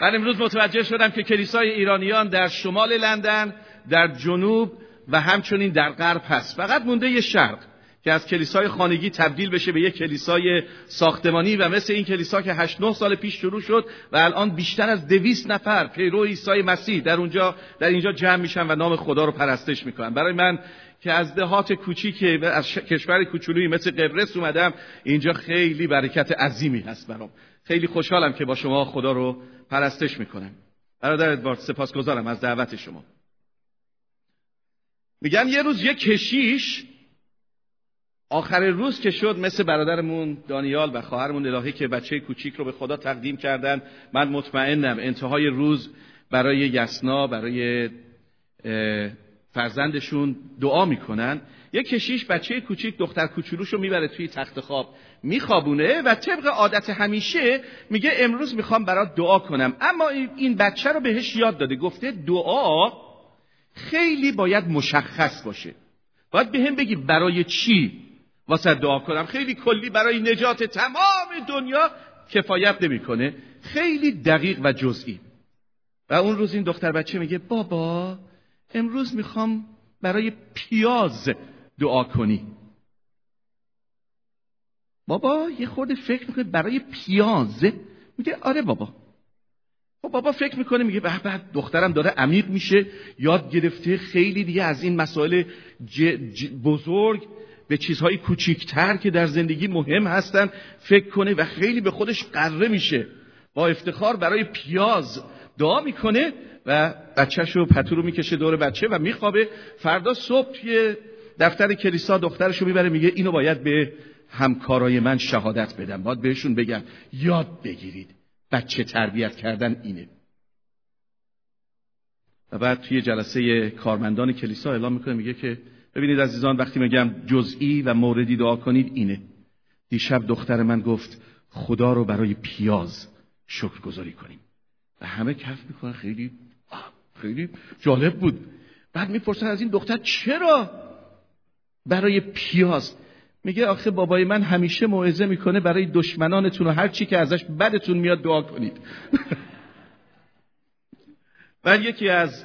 من امروز متوجه شدم که کلیسای ایرانیان در شمال لندن در جنوب و همچنین در غرب هست. فقط مونده یه شرق که از کلیسای خانگی تبدیل بشه به یک کلیسای ساختمانی و مثل این کلیسا که 8 9 سال پیش شروع شد و الان بیشتر از دویست نفر پیرو عیسی مسیح در اونجا در اینجا جمع میشن و نام خدا رو پرستش می‌کنن. برای من که از دهات کوچیک از کشور کوچولویی مثل قبرس اومدم اینجا خیلی برکت عظیمی هست برام. خیلی خوشحالم که با شما خدا رو پرستش می‌کنم. برادر ادوارد سپاسگزارم از دعوت شما. میگن یه روز یه کشیش آخر روز که شد مثل برادرمون دانیال و خواهرمون الهی که بچه کوچیک رو به خدا تقدیم کردن من مطمئنم انتهای روز برای یسنا برای فرزندشون دعا می‌کنن. یه کشیش بچه کوچیک دختر کوچولوش رو می‌بره توی تخت خواب میخوابونه و طبق عادت همیشه میگه امروز می‌خوام برات دعا کنم. اما این بچه رو بهش یاد داده گفته دعا خیلی باید مشخص باشه. باید به هم بگی برای چی واسه دعا کنم؟ خیلی کلی برای نجات تمام دنیا کفایت نمی‌کنه. خیلی دقیق و جزئی. و اون روز این دختر بچه میگه بابا امروز می‌خوام برای پیاز دعا کنی. بابا یه خورده فکر می‌کنه برای پیاز؟ میگه آره بابا. خب بابا فکر می‌کنه میگه به بعد دخترم داره عمیق میشه یاد گرفته خیلی دیگه از این مسائل بزرگ به چیزهای کوچیکتر که در زندگی مهم هستن فکر کنه و خیلی به خودش قره میشه. با افتخار برای پیاز دعا می‌کنه و بچهش رو پتو رو می‌کشه دور بچه و میخوابه. فردا صبح توی دفتر کلیسا دخترش رو می‌بره میگه اینو باید به همکارای من شهادت بدم. باید بهشون بگم یاد بگیرید بچه تربیت کردن اینه. و بعد توی جلسه کارمندان کلیسا اعلام می‌کنه میگه که ببینید عزیزان وقتی میگم جزئی و موردی دعا کنید اینه. دیشب دختر من گفت خدا رو برای پیاز شکر گذاری کنیم. همه کف می‌کنن. خیلی خیلی جالب بود. بعد می‌پرسن از این دختر چرا برای پیاز؟ میگه آخه بابای من همیشه موعظه می‌کنه برای دشمنانتون و هر چی که ازش بدتون میاد دعا کنید. بعد یکی از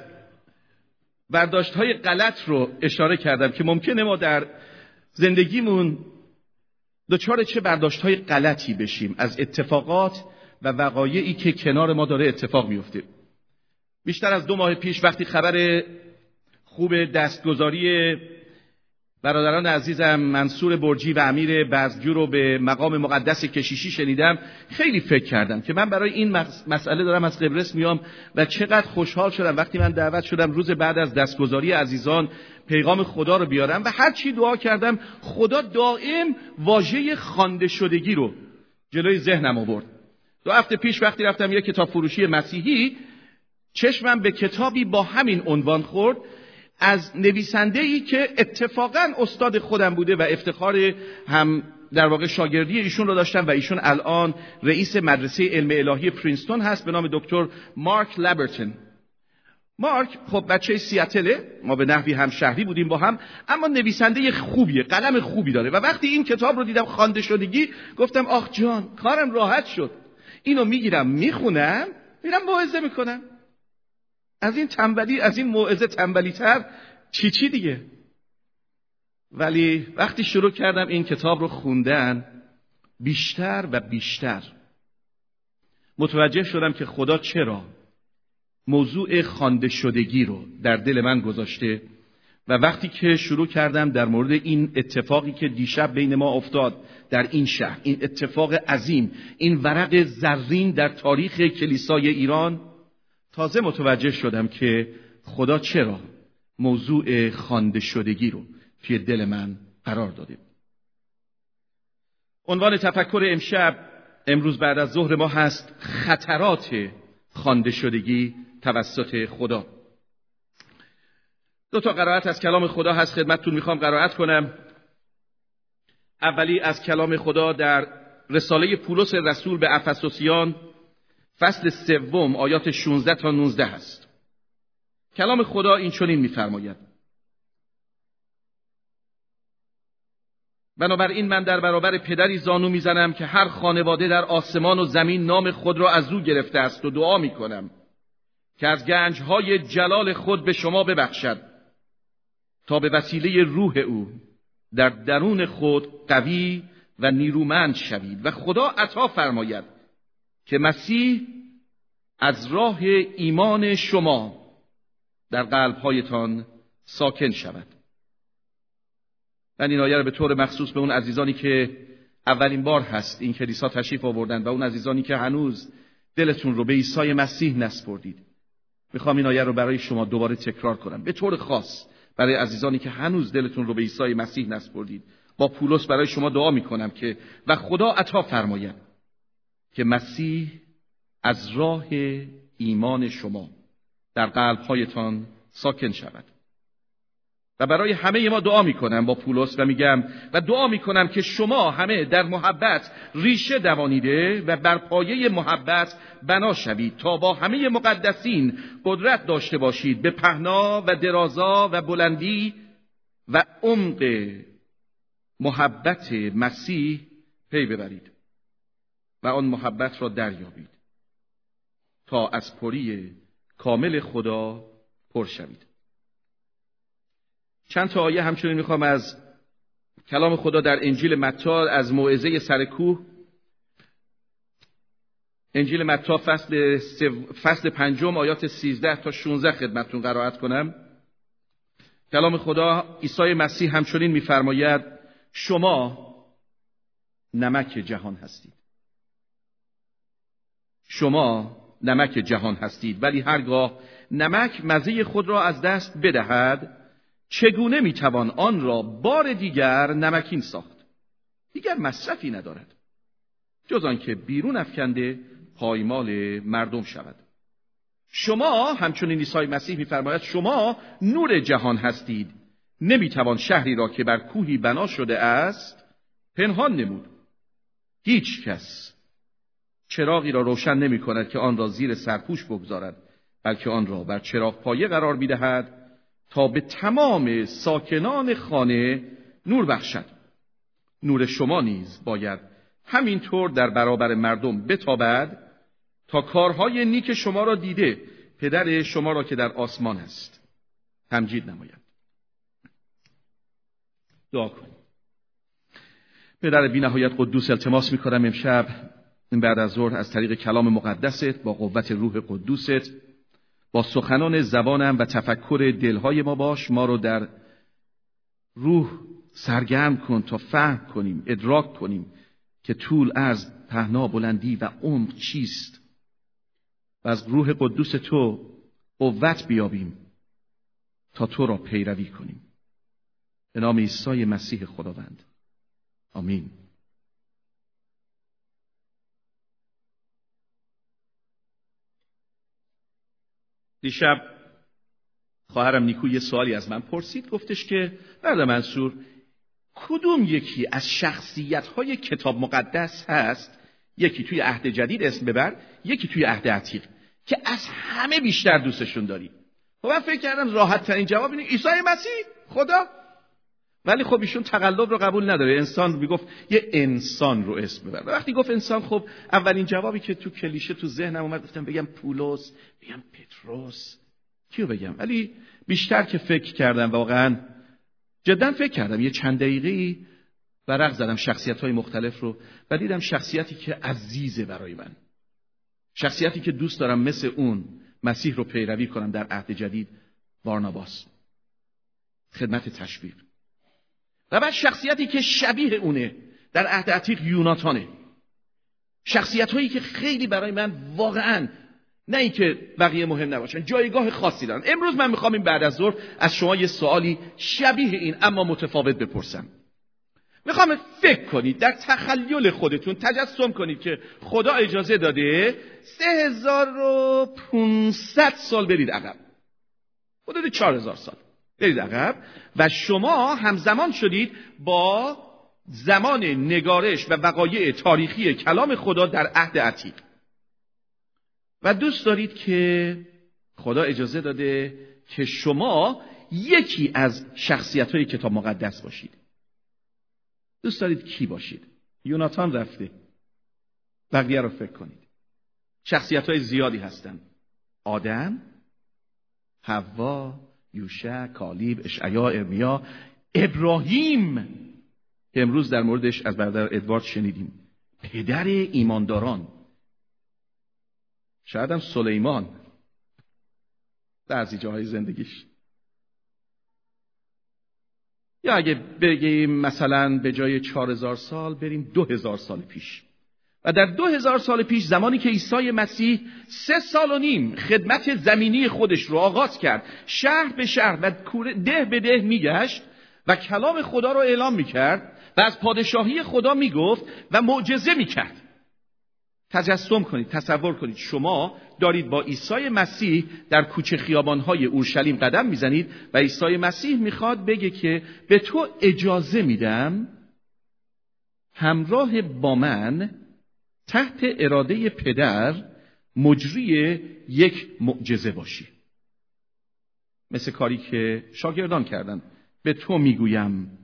برداشت های غلط رو اشاره کردم که ممکنه ما در زندگیمون دچار چه برداشت های غلطی بشیم. از اتفاقات و وقایعی که کنار ما داره اتفاق میفته. بیشتر از دو ماه پیش وقتی خبر خوب دستگذاری برادران عزیزم منصور برجی و امیر برزجو رو به مقام مقدس کشیشی شنیدم خیلی فکر کردم که من برای این مسئله دارم از قبرس میام و چقدر خوشحال شدم وقتی من دعوت شدم روز بعد از دستگذاری عزیزان پیغام خدا رو بیارم و هر چی دعا کردم خدا دائم واژه خانده شدگی رو جلوی ذهنم آورد. دو هفته پیش وقتی رفتم یک کتاب فروشی مسیحی چشمم به کتابی با همین عنوان خورد از نویسنده ای که اتفاقا استاد خودم بوده و افتخار هم در واقع شاگردی ایشون رو داشتم و ایشون الان رئیس مدرسه علم الهی پرینستون هست به نام دکتر مارک لبرتون مارک خب بچه سیاتله ما به نحوی هم شهری بودیم با هم اما نویسنده خوبیه قلم خوبی داره. و وقتی این کتاب رو دیدم خوانده شدگی گفتم آخ جان کارم راحت شد. اینو می‌گیرم می‌خونم میرم موعظه می‌کنم. از این تنبلی از این موعظه تنبلی تر چی چی دیگه؟ ولی وقتی شروع کردم این کتاب رو خوندن بیشتر و بیشتر متوجه شدم که خدا چرا موضوع خانده شدگی رو در دل من گذاشته و وقتی که شروع کردم در مورد این اتفاقی که دیشب بین ما افتاد در این شهر این اتفاق عظیم این ورق زرین در تاریخ کلیسای ایران تازه متوجه شدم که خدا چرا موضوع خانده شدگی رو توی دل من قرار داده عنوان تفکر امشب امروز بعد از ظهر ما هست خطرات خانده شدگی توسط خدا. دو تا قرائت از کلام خدا هست. خدمتتون می‌خوام قرائت کنم. اولی از کلام خدا در رساله پولس رسول به افسوسیان فصل سوم آیات 16 تا 19 هست. کلام خدا این چنین میفرماید. بنابراین من در برابر پدری زانو می‌زنم که هر خانواده در آسمان و زمین نام خود را از او گرفته است و دعا می‌کنم که از گنجهای جلال خود به شما ببخشد. تا به وسیله روح او در درون خود قوی و نیرومند شوید و خدا عطا فرماید که مسیح از راه ایمان شما در قلبهایتان ساکن شود. من این آیه رو به طور مخصوص به اون عزیزانی که اولین بار هست این کلیسا تشریف آوردن و اون عزیزانی که هنوز دلتون رو به عیسی مسیح نسپردید. می‌خوام این آیه رو برای شما دوباره تکرار کنم. به طور خاص برای عزیزانی که هنوز دلتون رو به عیسی مسیح نسپردید. با پولس برای شما دعا می‌کنم که و خدا عطا فرماید که مسیح از راه ایمان شما در قلبهایتان ساکن شود. و برای همه ما دعا می‌کنم با پولس و میگم و دعا می‌کنم که شما همه در محبت ریشه دوانیده و بر پایه محبت بنا شوید تا با همه مقدسین قدرت داشته باشید به پهنا و درازا و بلندی و عمق محبت مسیح پی ببرید و آن محبت را دریابید تا از پری کامل خدا پر شوید. چند تا آیه همچنین می‌خوام از کلام خدا در انجیل متا از موعظه سر کوه. انجیل متا فصل, فصل پنجم آیات 13 تا 16 خدمتتون قرائت کنم. کلام خدا عیسی مسیح همچنین میفرماید شما نمک جهان هستید. شما نمک جهان هستید ولی هرگاه نمک مزه خود را از دست بدهد چگونه می‌توان آن را بار دیگر نمکین ساخت؟ دیگر مصرفی ندارد. جز آنکه بیرون افکنده پایمال مردم شود. شما همچنین عیسی مسیح میفرماید شما نور جهان هستید. نمی‌توان شهری را که بر کوهی بنا شده است پنهان نمود. هیچ کس چراغی را روشن نمی کند که آن را زیر سرپوش بگذارد بلکه آن را بر چراغ پایه قرار می‌دهد تا به تمام ساکنان خانه نور بخشد. نور شما نیز باید همینطور در برابر مردم بتابد تا کارهای نیک شما را دیده پدر شما را که در آسمان است. تمجید نماید. دعا کنیم. پدر بی نهایت قدوس التماس می کنم امشب بعد از ظهر از طریق کلام مقدست با قوت روح قدوست. با سخنان زبانم و تفکر دلهای ما باش ما رو در روح سرگرم کن تا فهم کنیم ادراک کنیم که طول از پهنا بلندی و عمق چیست. و از روح قدوس تو قوت بیابیم تا تو را پیروی کنیم. به نام عیسی مسیح خداوند. آمین. دیشب خواهرم نیکو یه سوالی از من پرسید گفتش که برادر منصور کدوم یکی از شخصیت های کتاب مقدس هست؟ یکی توی عهد جدید اسم ببر یکی توی عهد عتیق که از همه بیشتر دوستشون داری. خب من فکر کردم راحت ترین جواب اینه عیسی مسیح خدا؟ ولی خب ایشون تقلب رو قبول نداره. انسان می‌گفت یه انسان رو اسم ببر. وقتی گفت انسان خب اولین جوابی که تو کلیشه تو ذهنم اومد گفتم بگم پولس بگم پتروس. کیو بگم؟ ولی بیشتر که فکر کردم واقعا جدا فکر کردم. یه چند دقیقه ورق زدم شخصیت های مختلف رو و دیدم شخصیتی که عزیزه برای من. شخصیتی که دوست دارم مثل اون مسیح رو پیروی کنم در عهد جدید وارناباس خدمت تشویق. و بعد شخصیتی که شبیه اونه در عهد عتیق یوناتانه. شخصیت هایی که خیلی برای من واقعا نه اینکه بقیه مهم نباشن جایگاه خاصی دارن. امروز من می‌خوام این بعد از ظهر از شما یه سوالی شبیه این اما متفاوت بپرسم. می‌خوام فکر کنید در تخیل خودتون تجسم کنید که خدا اجازه داده سه هزار و پونست سال برید عقب. حدود چهار هزار سال. برید عقب. و شما همزمان شدید با زمان نگارش و وقایع تاریخی کلام خدا در عهد عتیق. و دوست دارید که خدا اجازه داده که شما یکی از شخصیت های کتاب مقدس باشید. دوست دارید کی باشید؟ یوناتان رفته. بقیه رو فکر کنید. شخصیت های زیادی هستند آدم حوا یوشع کالیب اشعیا ارمیا ابراهیم. امروز در موردش از برادر ادوارد شنیدیم. پدر ایمانداران. شاید هم سلیمان. بعضی جاهای زندگیش. یا اگه بگیم مثلا به جای چهار هزار سال بریم دو هزار سال پیش. و در دو هزار سال پیش زمانی که عیسی مسیح سه سال و نیم خدمت زمینی خودش رو آغاز کرد شهر به شهر و ده به ده میگشت و کلام خدا رو اعلام می‌کرد و از پادشاهی خدا می‌گفت و معجزه می‌کرد. تجسم کنید تصور کنید. شما دارید با عیسی مسیح در کوچه خیابانهای اورشلیم قدم می‌زنید و عیسی مسیح می‌خواد بگه که به تو اجازه میدم همراه با من تحت اراده پدر مجری یک معجزه باشی. مثل کاری که شاگردان کردن. به تو می‌گویم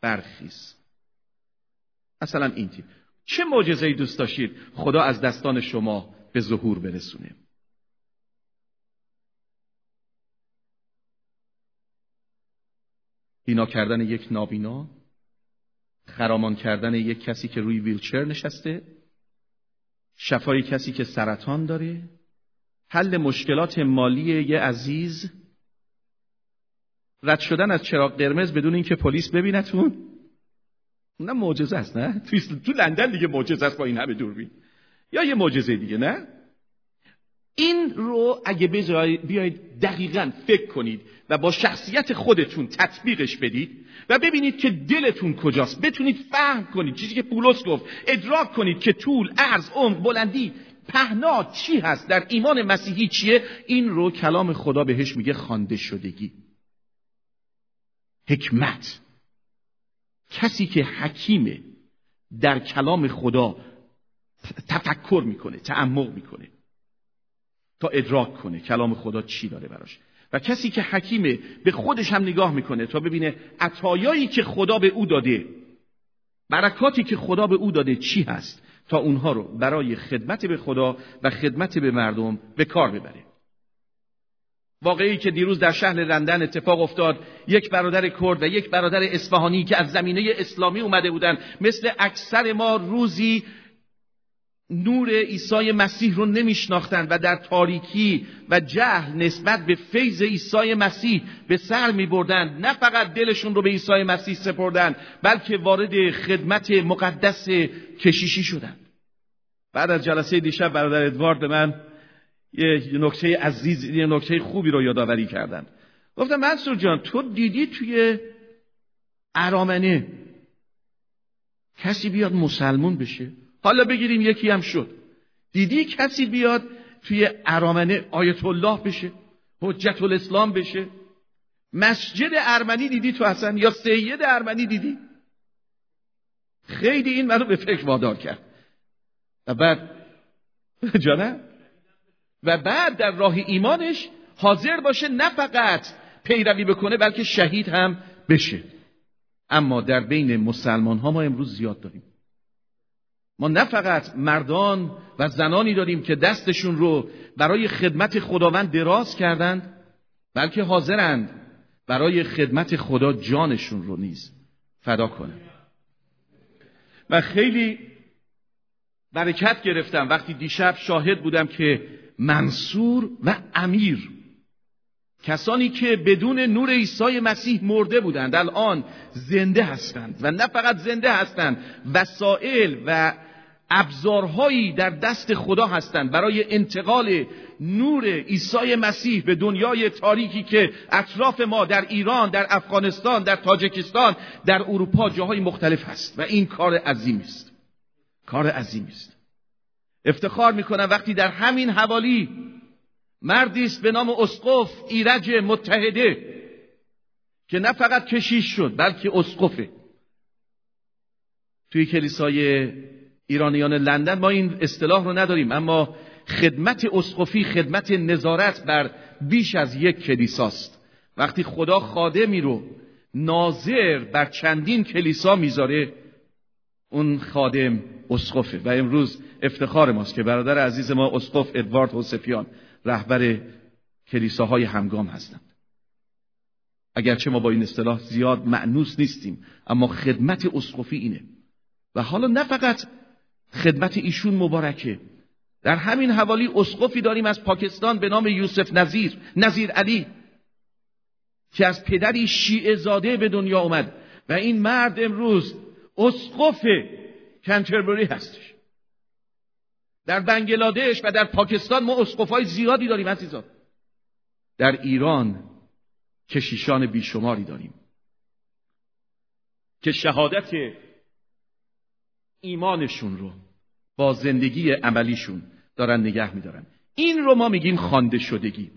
برخیز. مثلا این تیم چه معجزه‌ای دوست داشتید؟ خدا از دستان شما به ظهور برسونه. بینا کردن یک نابینا خرامان کردن یک کسی که روی ویلچر نشسته شفای کسی که سرطان داره. حل مشکلات مالی یه عزیز. رد شدن از چراغ قرمز بدون اینکه پلیس ببینتون. نه معجزه است نه؟ تو, لندن دیگه معجزه است با این همه دوربین. یا یه معجزه دیگه نه؟ این رو اگه بیاید دقیقا فکر کنید و با شخصیت خودتون تطبیقش بدید و ببینید که دلتون کجاست. بتونید فهم کنید. چیزی که پولس گفت. ادراک کنید که طول عرض عمق بلندی پهنا چی هست؟ در ایمان مسیحی چیه؟ این رو کلام خدا بهش میگه خانده شدگی. حکمت. کسی که حکیمه در کلام خدا تفکر می‌کنه تعمق می‌کنه. تا ادراک کنه کلام خدا چی داره براش. و کسی که حکیمه به خودش هم نگاه می‌کنه تا ببینه عطایایی که خدا به او داده برکاتی که خدا به او داده چی هست تا اونها رو برای خدمت به خدا و خدمت به مردم به کار ببره. واقعی که دیروز در شهر لندن اتفاق افتاد یک برادر کرد و یک برادر اصفهانی که از زمینه اسلامی اومده بودن مثل اکثر ما روزی نور عیسی مسیح رو نمیشناختند و در تاریکی و جهل نسبت به فیض عیسی مسیح به سر می بردن نه فقط دلشون رو به عیسی مسیح سپردن بلکه وارد خدمت مقدس کشیشی شدند. بعد از جلسه دیشب برادر ادوارد به من یه نکته عزیز یه نکته خوبی رو یادآوری کردن گفتم منصور جان تو دیدی توی ارامنه کسی بیاد مسلمون بشه؟ حالا بگیریم یکی هم شد. دیدی کسی بیاد توی ارامنه آیت الله بشه؟ حجت الاسلام بشه؟ مسجد ارمنی دیدی تو اصلا یا سید ارمنی دیدی؟ خیلی این منو به فکر وادار کرد. و بعد جانه و بعد در راه ایمانش حاضر باشه نه فقط پیروی بکنه بلکه شهید هم بشه. اما در بین مسلمان ها ما امروز زیاد داریم. ما نه فقط مردان و زنانی داریم که دستشون رو برای خدمت خداوند دراز کردند بلکه حاضرند برای خدمت خدا جانشون رو نیز فدا کنند. و خیلی برکت گرفتم وقتی دیشب شاهد بودم که منصور و امیر کسانی که بدون نور عیسی مسیح مرده بودند الان زنده هستند و نه فقط زنده هستند وسایل و ابزارهایی در دست خدا هستند برای انتقال نور عیسی مسیح به دنیای تاریکی که اطراف ما در ایران در افغانستان در تاجکستان در اروپا جاهای مختلف هست و این کار عظیمی است. کار عظیمی است. افتخار می‌کنم وقتی در همین حوالی مردی است به نام اسقف ایرج متحده که نه فقط کشیش شد بلکه اسقفه. توی کلیسای ایرانیان لندن ما این اصطلاح رو نداریم اما خدمت اسقفی خدمت نظارت بر بیش از یک کلیساست. وقتی خدا خادمی رو ناظر بر چندین کلیسا می‌ذاره اون خادم اسقفه. و امروز افتخار ماست که برادر عزیز ما اسقف ادوارد حسفیان رهبر کلیساهای همگام هستند. اگرچه ما با این اصطلاح زیاد معنوس نیستیم اما خدمت اسقفی اینه. و حالا نه فقط خدمت ایشون مبارکه. در همین حوالی اسقفی داریم از پاکستان به نام یوسف نظیر نظیر علی که از پدری شیعه زاده به دنیا اومد. و این مرد امروز اسقف کنتربری هستش. در بنگلادش و در پاکستان ما اسقفای زیادی داریم عزیزان. در ایران کشیشان بیشماری داریم. که شهادت ایمانشون رو با زندگی عملیشون دارن نگه میدارن. این رو ما میگیم خانده شدگی.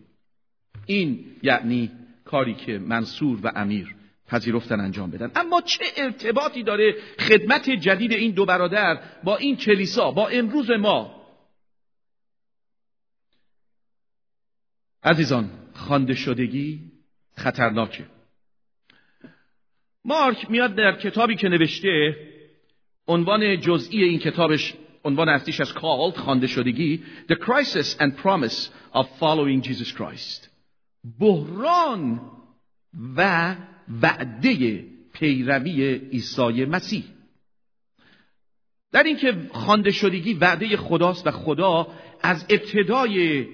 این یعنی کاری که منصور و امیر پذیرفتن انجام بدن. اما چه ارتباطی داره خدمت جدید این دو برادر با این کلیسا با امروز ما؟ عزیزان خانده شدگی خطرناکه. مارک میاد در کتابی که نوشته عنوان جزئی این کتابش عنوان اصلیش از کالد خوانده شدگی The Crisis and Promise of Following Jesus Christ. بحران و وعده پیروی عیسی مسیح. در اینکه خوانده شدگی وعده خداست و خدا از ابتدای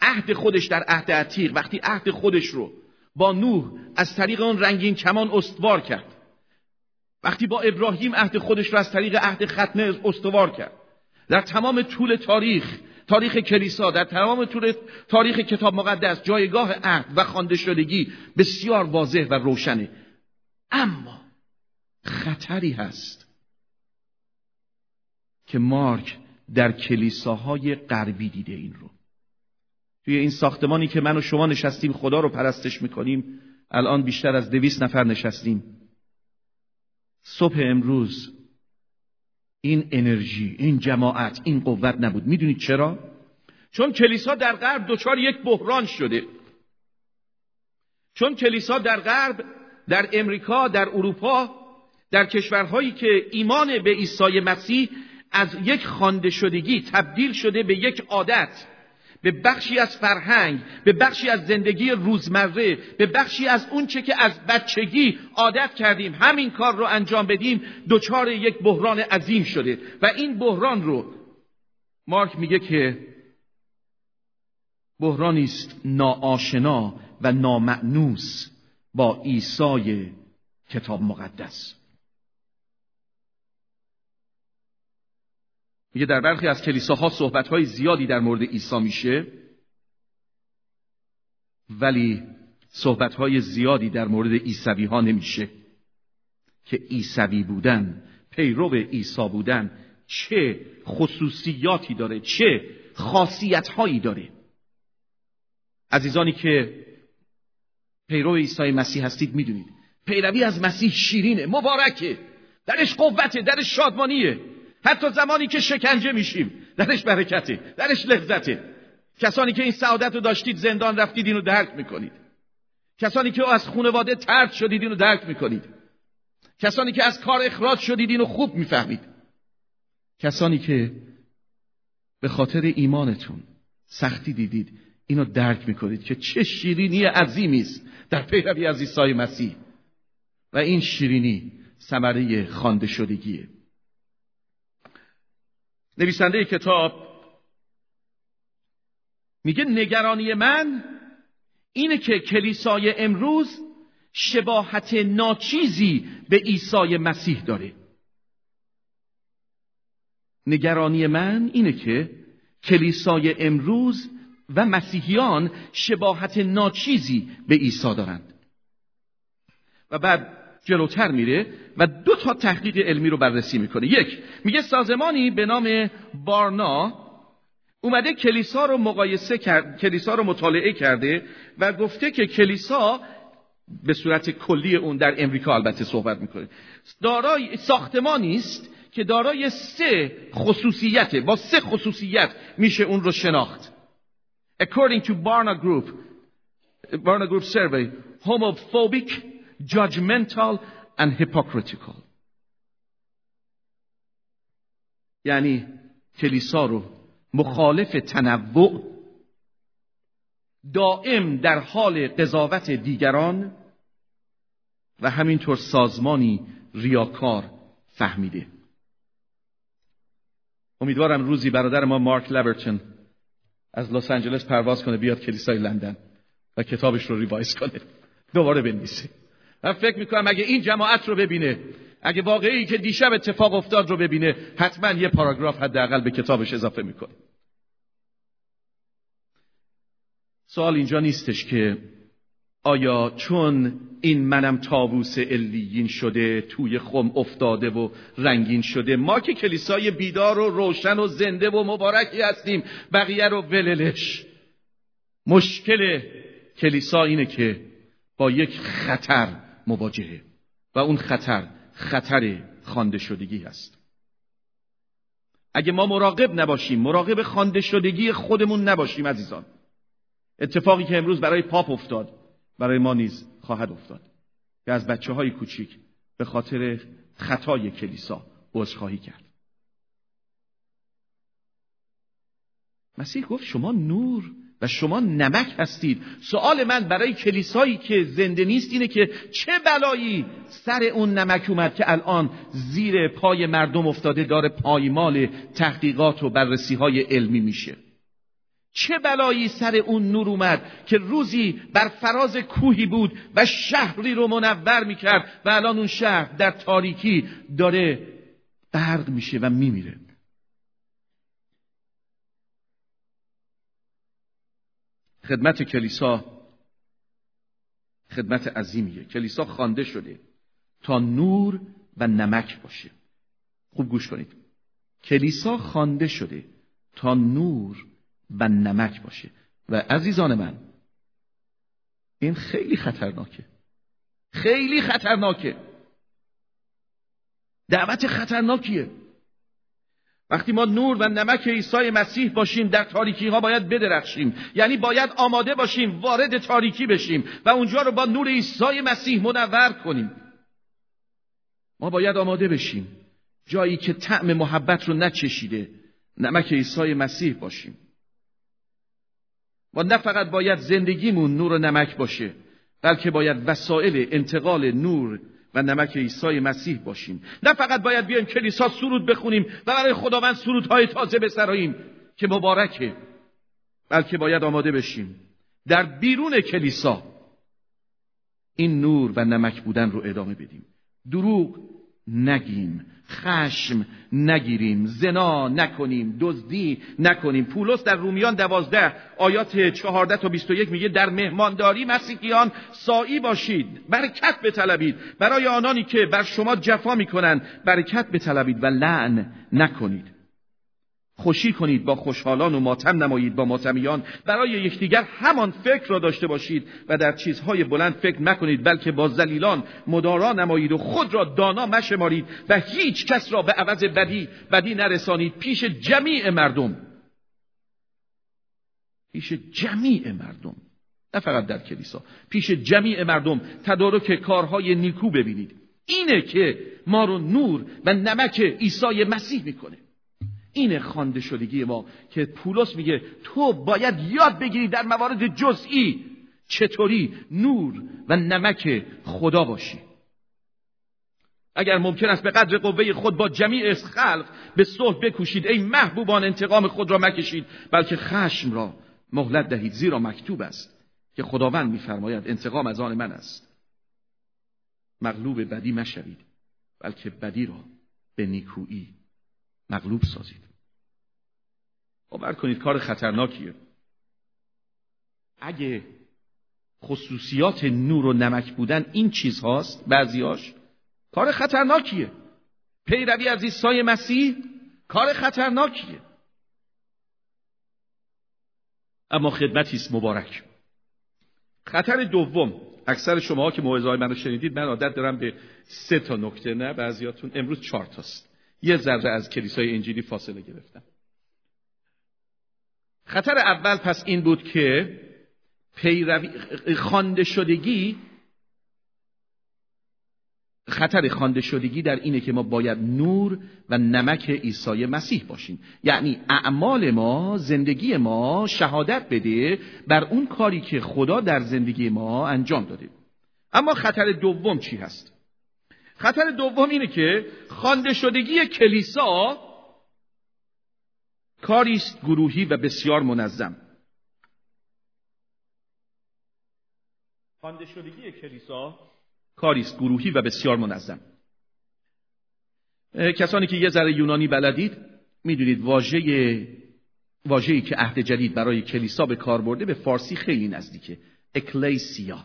عهد خودش در عهد عتیق وقتی عهد خودش رو با نوح از طریق آن رنگین کمان استوار کرد. وقتی با ابراهیم عهد خودش رو از طریق عهد ختنه استوار کرد. در تمام طول تاریخ تاریخ کلیسا در تمام طول تاریخ کتاب مقدس جایگاه عهد و خوانده شدگی بسیار واضح و روشنه. اما خطری هست که مارک در کلیساهای غربی دیده این رو. توی این ساختمانی که من و شما نشستیم خدا رو پرستش می‌کنیم الان بیشتر از دویست نفر نشستیم. صبح امروز این انرژی این جماعت این قوت نبود. می‌دونید چرا؟ چون کلیسا در غرب دچار یک بحران شده. چون کلیسا در غرب در امریکا در اروپا در کشورهایی که ایمان به عیسی مسیح از یک خانده شدگی تبدیل شده به یک عادت. به بخشی از فرهنگ به بخشی از زندگی روزمره به بخشی از اونچه که از بچگی عادت کردیم همین کار رو انجام بدیم دچار یک بحران عظیم شده. و این بحران رو مارک میگه که بحرانی است ناآشنا و نامعنوس با عیسی کتاب مقدس. میگه در برخی از کلیساها صحبتهای زیادی در مورد عیسی میشه ولی صحبتهای زیادی در مورد عیسوی ها نمیشه. که عیسوی بودن پیرو عیسی بودن چه خصوصیاتی داره چه خاصیت داره. عزیزانی که پیرو عیسی مسیح هستید می‌دونید پیروی از مسیح شیرینه مبارکه درش قوته درش شادمانیه. حتی زمانی که شکنجه میشیم. درش برکته درش لذته کسانی که این سعادت رو داشتید زندان رفتید اینو درک می‌کنید. کسانی که از خانواده ترد شدید اینو درک می‌کنید. کسانی که از کار اخراج شدید اینو خوب می‌فهمید. کسانی که به خاطر ایمانتون سختی دیدید اینو درک می‌کنید که چه شیرینی عظیمی است در پیروی از عیسی مسیح. و این شیرینی ثمره خوانده شدگیه نویسنده کتاب میگه نگرانی من اینه که کلیسای امروز شباهت ناچیزی به عیسی مسیح داره. نگرانی من اینه که کلیسای امروز و مسیحیان شباهت ناچیزی به عیسی دارند. و بعد جلوتر میره و دو تا تحقیق علمی رو بررسی می‌کنه. یک میگه سازمانی به نام بارنا اومده کلیسا رو مقایسه کرد کلیسا رو مطالعه کرده و گفته که کلیسا به صورت کلی اون در امریکا البته صحبت می‌کنه. دارای ساختمانی است که دارای سه خصوصیته. با سه خصوصیت میشه اون رو شناخت. According to Barna Group Barna Group survey homophobic judgmental and hypocritical. یعنی کلیسا رو مخالف تنوع دائم در حال قضاوت دیگران و همینطور سازمانی ریاکار فهمیده. امیدوارم روزی برادر ما مارک لبرتون از لس آنجلس پرواز کنه بیاد کلیسای لندن و کتابش رو ریوایز کنه. دوباره بنویسه. من فکر می‌کنم اگه این جماعت رو ببینه اگه واقعی که دیشب اتفاق افتاد رو ببینه حتما یه پاراگراف حداقل به کتابش اضافه می‌کنه. سوال اینجا نیستش که آیا چون این منم تابوس علیین شده توی خم افتاده و رنگین شده ما که کلیسای بیدار و روشن و زنده و مبارکی هستیم بقیه رو وللش. مشکل کلیسا اینه که با یک خطر مواجهه. و اون خطر خطر خانده شدگی هست. اگه ما مراقب نباشیم مراقب خانده شدگی خودمون نباشیم عزیزان. اتفاقی که امروز برای پاپ افتاد برای ما نیز خواهد افتاد. که از بچه های کوچیک به خاطر خطای کلیسا عذرخواهی کرد. مسیح گفت شما نور و شما نمک هستید. سوال من برای کلیسایی که زنده نیست اینه که چه بلایی سر اون نمک اومد که الان زیر پای مردم افتاده داره پایمال تحقیقات و بررسی های علمی میشه؟ چه بلایی سر اون نور اومد که روزی بر فراز کوهی بود و شهری رو منور می‌کرد و الان اون شهر در تاریکی داره برق میشه و میمیره؟ خدمت کلیسا خدمت عظیمیه. کلیسا خوانده شده. تا نور و نمک باشه. خوب گوش کنید. کلیسا خوانده شده. تا نور و نمک باشه. و عزیزان من این خیلی خطرناکه. خیلی خطرناکه. دعوت خطرناکیه. وقتی ما نور و نمک عیسی مسیح باشیم در تاریکی ها باید بدرخشیم. یعنی باید آماده باشیم وارد تاریکی بشیم و اونجا رو با نور عیسی مسیح منور کنیم. ما باید آماده بشیم. جایی که طعم محبت رو نچشیده نمک عیسی مسیح باشیم. و نه فقط باید زندگیمون نور و نمک باشه بلکه باید وسایل انتقال نور و نمک عیسی مسیح باشیم. نه فقط باید بیایم کلیسا سرود بخونیم و برای خداوند سرودهای تازه بسراییم که مبارکه بلکه باید آماده بشیم. در بیرون کلیسا این نور و نمک بودن رو ادامه بدیم. دروغ نگیم خشم نگیریم زنا نکنیم دزدی نکنیم. پولس در رومیان دوازده آیات چهارده تا بیست و یک میگه در مهمانداری مسیحیان سایی باشید برکت بطلبید. برای آنانی که بر شما جفا می‌کنند برکت بطلبید و لعن نکنید. خوشی کنید با خوشحالان و ماتم نمایید با ماتمیان. برای یکدیگر همان فکر را داشته باشید و در چیزهای بلند فکر نکنید بلکه با زلیلان مدارا نمایید و خود را دانا مشمارید و هیچ کس را به عوض بدی بدی نرسانید. پیش جمیع مردم. پیش جمیع مردم. نه فقط در کلیسا. پیش جمیع مردم تدارک کارهای نیکو ببینید. اینه که ما رو نور و نمک عیسی مسیح می‌کنه. این خانده شدگی ما که پولس میگه تو باید یاد بگیری در موارد جزئی چطوری نور و نمک خدا باشی. اگر ممکن است به قدر قوه خود با جمیع خلق به صلح بکوشید ای محبوبان انتقام خود را مکشید بلکه خشم را مهلت دهید. زیرا مکتوب است که خداوند میفرماید انتقام از آن من است. مغلوب بدی مشوید بلکه بدی را به نیکویی مغلوب سازید. باور کنید کار خطرناکیه. اگه خصوصیات نور و نمک بودن این چیزهاست بعضیاش کار خطرناکیه. پیروی از عیسی مسیح کار خطرناکیه. اما خدمتی است مبارک. خطر دوم اکثر شما که موعظه های منو شنیدید من عادت دارم به سه تا نکته نه بعضیاتون امروز چهار تاست. یه ذره از کلیسای انجیلی فاصله گرفتم. خطر اول پس این بود که پیروی خوانده شدگی خطر خوانده شدگی در اینه که ما باید نور و نمک عیسی مسیح باشیم. یعنی اعمال ما زندگی ما شهادت بده بر اون کاری که خدا در زندگی ما انجام داده. اما خطر دوم چی هست؟ خطر دوم اینه که خوانده شدگی کلیسا کاری است گروهی و بسیار منظم. خوانده شدگی کلیسا کاری است گروهی و بسیار منظم. کسانی که یه ذره یونانی بلدید می‌دونید واژه واژه‌ای که عهد جدید برای کلیسا به کار برده به فارسی خیلی نزدیکه اکلیسیا.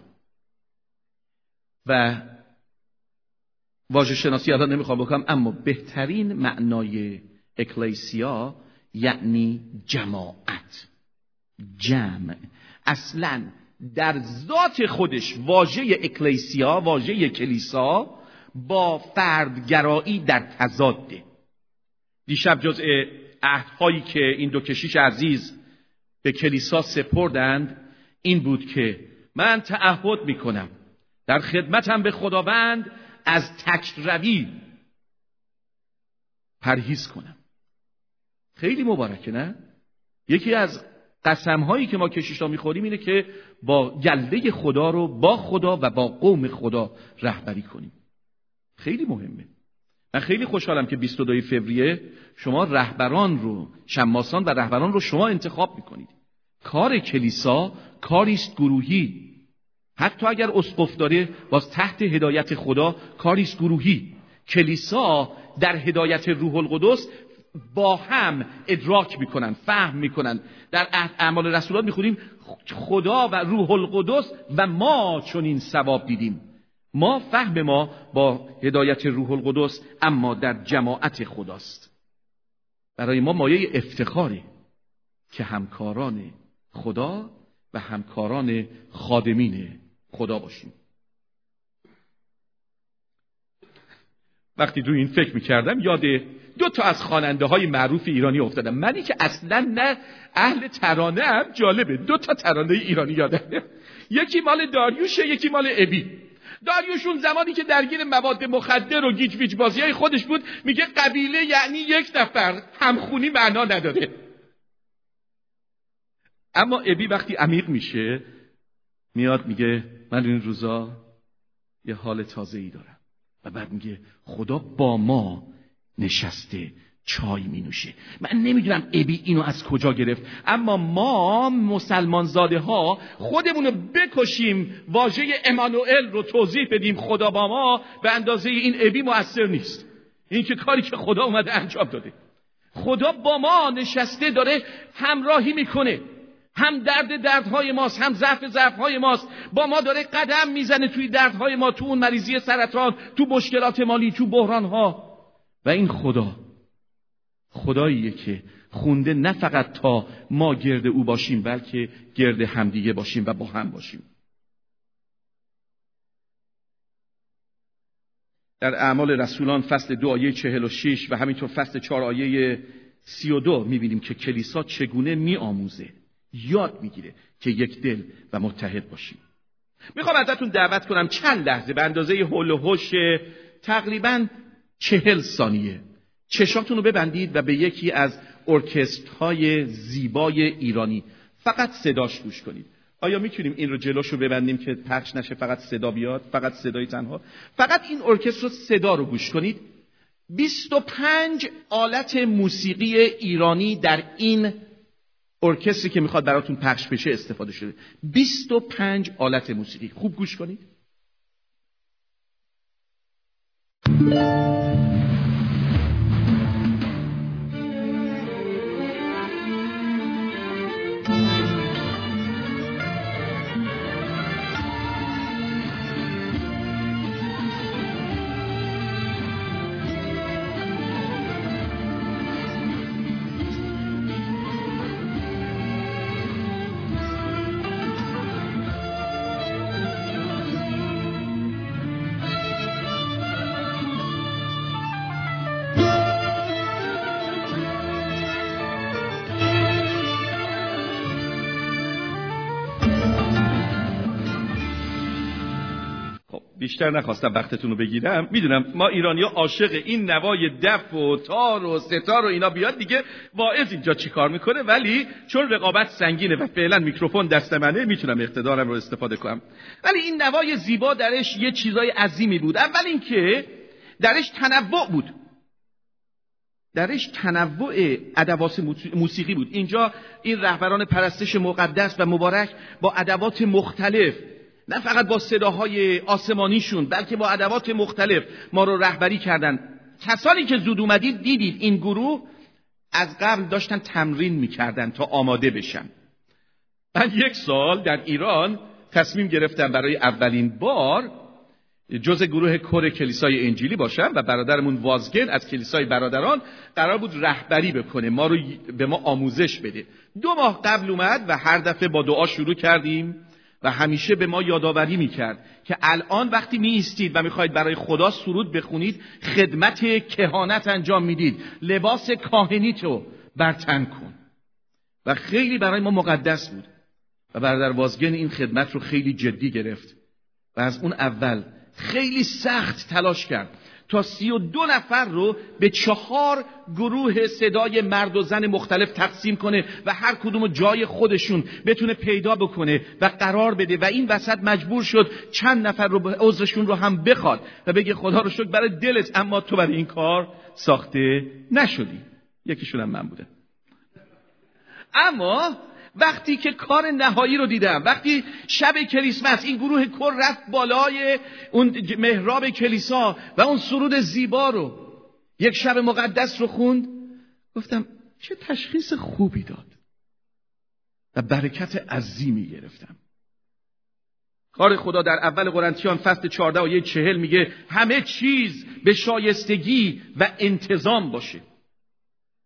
و واژه شناسی الان نمی‌خوام بکنم اما بهترین معنای اکلیسیا یعنی جماعت. جمع. اصلا در ذات خودش واژه اکلیسیا واژه کلیسا با فردگرایی در تضاده. دیشب جزء عهدهایی که این دو کشیش عزیز به کلیسا سپردند این بود که من تعهد می‌کنم در خدمتم به خداوند از تکروی پرهیز کنم. خیلی مبارکه نه؟ یکی از قسم که ما کشیشا می‌خوریم اینه که با گلده خدا رو با خدا و با قوم خدا رهبری کنیم. خیلی مهمه. من خیلی خوشحالم که 22 فوریه شما رهبران رو شماسان و رهبران رو شما انتخاب می‌کنید. کار کلیسا کاریست گروهی. حتی اگر اسقف داره باز تحت هدایت خدا کاریست گروهی. کلیسا در هدایت روح القدس با هم ادراک می‌کنن فهم می‌کنن. در اعمال رسولات می‌خونیم خدا و روح القدس و ما چون این ثواب دیدیم. ما فهم ما با هدایت روح القدس اما در جماعت خداست. برای ما مایه افتخاری که همکاران خدا و همکاران خادمین خدا باشیم. وقتی روی این فکر می‌کردم یاد دو تا از خواننده های معروف ایرانی افتادم. منی که اصلا نه اهل ترانه هم جالبه. دو تا ترانه ایرانی یادم. یکی مال داریوشه یکی مال ابی. داریوش اون زمانی که درگیر مواد مخدر و گیج ویج بازی های خودش بود میگه قبیله یعنی یک نفر. همخونی معنا نداره. اما ابی وقتی عمیق میشه میاد میگه من این روزا یه حال تازه ای دارم. و بعد میگه خدا با ما نشسته چای می نوشه من نمی‌دونم ابی اینو از کجا گرفت اما ما مسلمان زاده ها خودمونو بکشیم واژه امانوئل رو توضیح بدیم خدا با ما به اندازه این ابی مؤثر نیست. این که کاری که خدا اومده انجام داده. خدا با ما نشسته داره همراهی می‌کنه. هم درد دردهای ماست هم ضعف ضعفهای ماست. با ما داره قدم می‌زنه توی دردهای ما تو اون مریضی سرطان تو مشکلات مالی تو بحرانها. و این خدا خداییه که خونده نه فقط تا ما گرد او باشیم بلکه گرد همدیگه باشیم و با هم باشیم. در اعمال رسولان فصل دو آیه چهل و شیش و همینطور فصل چهار آیه سی و دو می‌بینیم که کلیسا چگونه میآموزه. یاد می‌گیره که یک دل و متحد باشیم. می‌خوام ازتون دعوت کنم چند لحظه به اندازه هول و هوش تقریبا چهل ثانیه چشاتون رو ببندید و به یکی از ارکسترهای زیبای ایرانی فقط صداش گوش کنید. آیا می‌تونیم این رو جلوش رو ببندیم که پخش نشه؟ فقط صدا بیاد فقط صدای تنها؟ فقط این ارکستر صدا رو گوش کنید. 25 آلت موسیقی ایرانی در این ارکستری که می‌خواد براتون پخش بشه استفاده شده. 25 آلت موسیقی. خوب گوش کنید. بیشتر نخواستم وقتتون رو بگیرم. می‌دونم ما ایرانی ها عاشق این نوای دف و تار و ستار و اینا بیاد دیگه. واعظ اینجا چیکار می‌کنه؟ ولی چون رقابت سنگینه و فعلا میکروفون دست منه می‌تونم اقتدارم رو استفاده کنم. ولی این نوای زیبا درش یه چیزای عظیمی بود. اول اینکه درش تنوع بود. درش تنوع ادوات موسیقی بود. اینجا این رهبران پرستش مقدس و مبارک با ادوات مختلف نه فقط با صداهای آسمانیشون بلکه با ادوات مختلف ما رو رهبری کردن. کسانی که زود اومدید دیدید این گروه از قبل داشتن تمرین می‌کردن تا آماده بشن. من یک سال در ایران تصمیم گرفتم برای اولین بار جز گروه کور کلیسای انجیلی باشم و برادرمون وازگن از کلیسای برادران قرار بود رهبری بکنه ما رو به ما آموزش بده. دو ماه قبل اومد و هر دفعه با دعا شروع کردیم. و همیشه به ما یادآوری می‌کرد که الان وقتی می ایستید و می‌خواید برای خدا سرود بخونید خدمت کهانت انجام می‌دید. لباس کاهنی تو برتن کن. و خیلی برای ما مقدس بود. و برادر وازگن این خدمت رو خیلی جدی گرفت. و از اون اول خیلی سخت تلاش کرد. تا سی و دو نفر رو به چهار گروه صدای مرد و زن مختلف تقسیم کنه و هر کدوم جای خودشون بتونه پیدا بکنه و قرار بده. و این وسط مجبور شد چند نفر رو عذرشون رو هم بخواد و بگه خدا رو شکر برای دلت اما تو برای این کار ساخته نشدی. یکیشون هم من بوده اما وقتی که کار نهایی رو دیدم وقتی شب کریسمس این گروه کر رفت بالای اون محراب کلیسا و اون سرود زیبا رو یک شب مقدس رو خوند گفتم چه تشخیص خوبی داد و برکت عظیمی گرفتم. کار خدا در اول قرنتیان فصل 14 و چهل میگه همه چیز به شایستگی و انتظام باشه.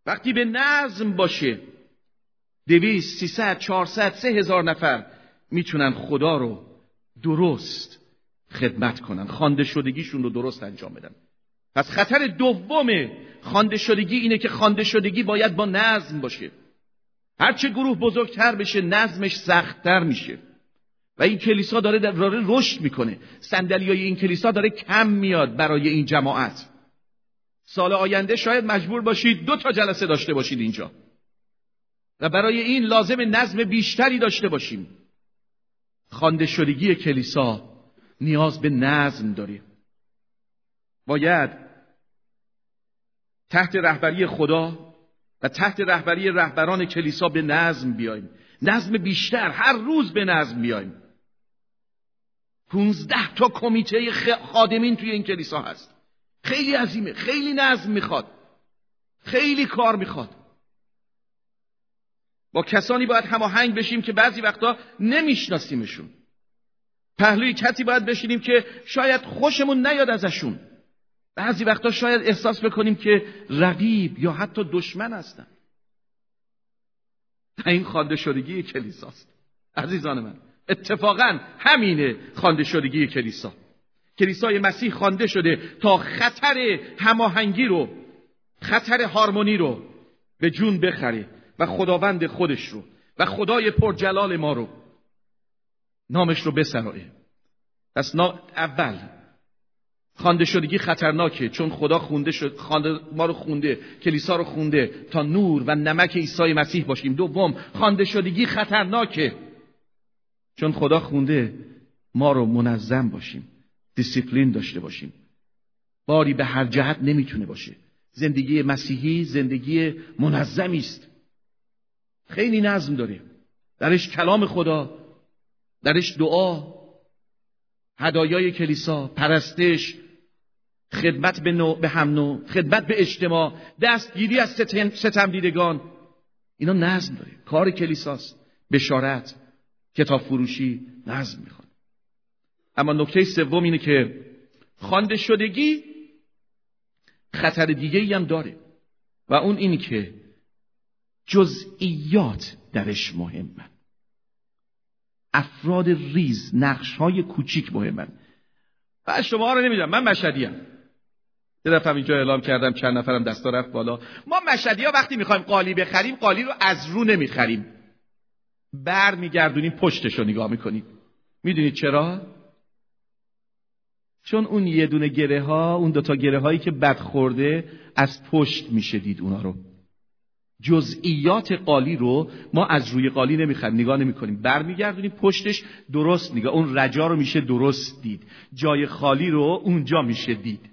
وقتی به نظم باشه دویست، سیصد، چهارصد، سه هزار نفر می‌تونن خدا رو درست خدمت کنن. خانده شدگیشون رو درست انجام بدن. پس خطر دوم خانده شدگی اینه که خانده شدگی باید با نظم باشه. هرچه گروه بزرگتر بشه نظمش سختتر میشه. و این کلیسا داره داره رشد می‌کنه. صندلیای این کلیسا داره کم میاد برای این جماعت. سال آینده شاید مجبور باشید دو تا جلسه داشته باشید اینجا. و برای این لازم نظم بیشتری داشته باشیم. خانده شدگی کلیسا نیاز به نظم داره. باید تحت رهبری خدا و تحت رهبری رهبران کلیسا به نظم بیایم. نظم بیشتر هر روز به نظم بیایم. پونزده تا کمیته خادمین توی این کلیسا هست. خیلی عظیمه خیلی نظم می‌خواد. خیلی کار می‌خواد. با کسانی باید هماهنگ بشیم که بعضی وقتا نمیشناسیمشون. پهلوی کسی باید بشینیم که شاید خوشمون نیاد ازشون. بعضی وقتا شاید احساس بکنیم که رقیب یا حتی دشمن هستن. این خانده شدگی کلیساست. عزیزان من اتفاقا همینه خانده شدگی کلیسا. کلیسای مسیح خوانده شده تا خطر هماهنگی رو خطر هارمونی رو به جون بخره. و خداوند خودش رو و خدای پرجلال ما رو. نامش رو بسرایه پس اول خانده شدگی خطرناکه چون خدا خونده شد خانده ما رو خونده کلیسا رو خونده تا نور و نمک عیسی مسیح باشیم. دوم خانده شدگی خطرناکه چون خدا خونده ما رو منظم باشیم دیسیپلین داشته باشیم. باری به هر جهت نمی‌تونه باشه. زندگی مسیحی زندگی منظمی است. خیلی نظم داره درش کلام خدا درش دعا هدایای کلیسا پرستش خدمت به, نوع، به هم نوع خدمت به اجتماع دستگیری از ستم دیدگان اینا نظم داره کار کلیساست. بشارت کتاب فروشی نظم می‌خواد اما نکته سوم اینه که خوانده شدگی خطر دیگه ای هم داره. و اون اینی که جزئیات درش مهمن. افراد ریز نقش های کوچیک مهمن. و شما رو نمی‌دونم. من مشهدی هم. یه دفعه اینجا اعلام کردم چند نفرم دستا رفت بالا. ما مشهدی ها وقتی می‌خوایم قالی بخریم قالی رو از رو نمی‌خریم. بر میگردونیم پشتش رو نگاه می‌کنیم. می‌دونید چرا؟ چون اون یه دونه گره ها اون دوتا گره هایی که بد خورده از پشت میشه دید اونا رو. جزئیات قالی رو ما از روی قالی نمی‌خوایم نگاه نمی‌کنیم. برمیگردونیم پشتش درست نگاه اون رجا رو میشه درست دید. جای خالی رو اونجا میشه دید.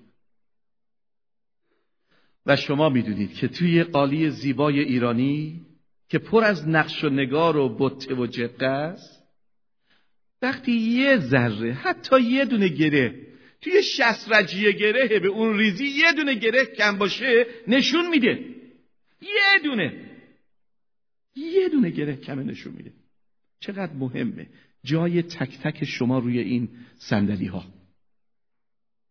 و شما می‌دونید که توی قالی زیبای ایرانی که پر از نقش و نگار و بطه و جقه است وقتی یه ذره حتی یه دونه گره توی شسرجیه گره به اون ریزی یه دونه گره کم باشه نشون میده. یه دونه. یه دونه گره کمه نشون میده. چقدر مهمه. جای تک تک شما روی این صندلی ها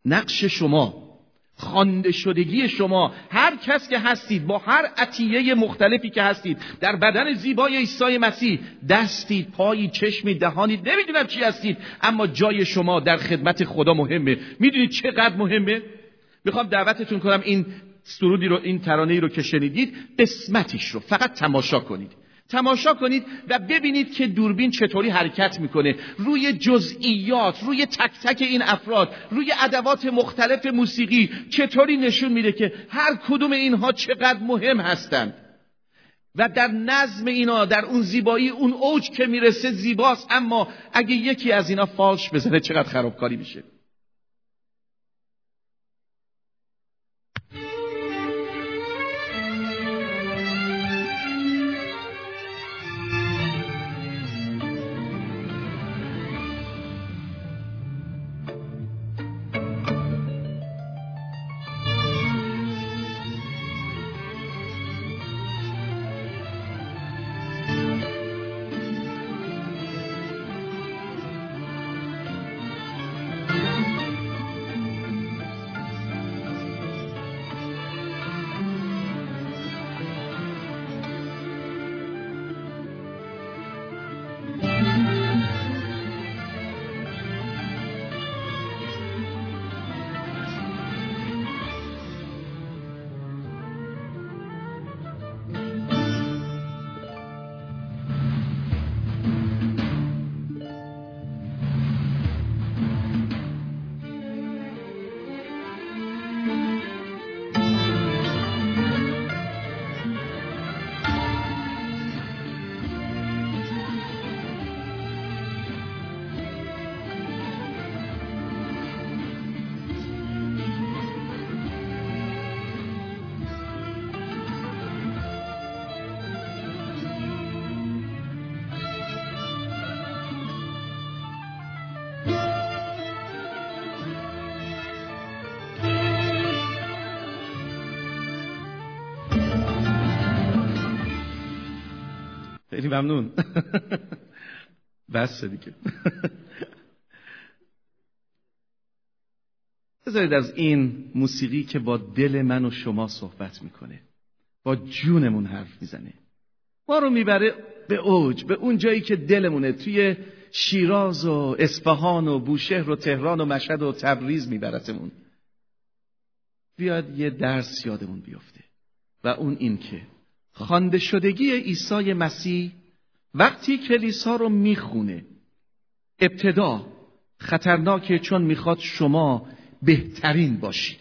نقش شما خانده شدگی شما هر کس که هستید با هر عطیه مختلفی که هستید در بدن زیبای عیسی مسیح دستید پایی چشمی دهانی نمی‌دونم چی هستید اما جای شما در خدمت خدا مهمه. می‌دونید چقدر مهمه؟ می‌خوام دعوتتون کنم این سرودی رو این ترانه رو که شنیدید قسمتیش رو فقط تماشا کنید. تماشا کنید و ببینید که دوربین چطوری حرکت می‌کنه. روی جزئیات روی تک تک این افراد روی ادوات مختلف موسیقی چطوری نشون میده که هر کدوم اینها چقدر مهم هستند. و در نظم اینا در اون زیبایی اون اوج که می‌رسه زیباست. اما اگه یکی از اینا فالش بزنه چقدر خرابکاری میشه؟ خیلی ممنون. بس دیگه. بذارید از این موسیقی که با دل من و شما صحبت می‌کنه با جونمون حرف می‌زنه. ما رو می‌بره به اوج به اون جایی که دلمونه. توی شیراز و اصفهان و بوشهر و تهران و مشهد و تبریز میبرتمون. بیاد یه درس یادمون بیفته. و اون این که خانده شدگی عیسی مسیح وقتی کلیسا رو می‌خونه. ابتدا خطرناکه چون می‌خواد شما بهترین باشید.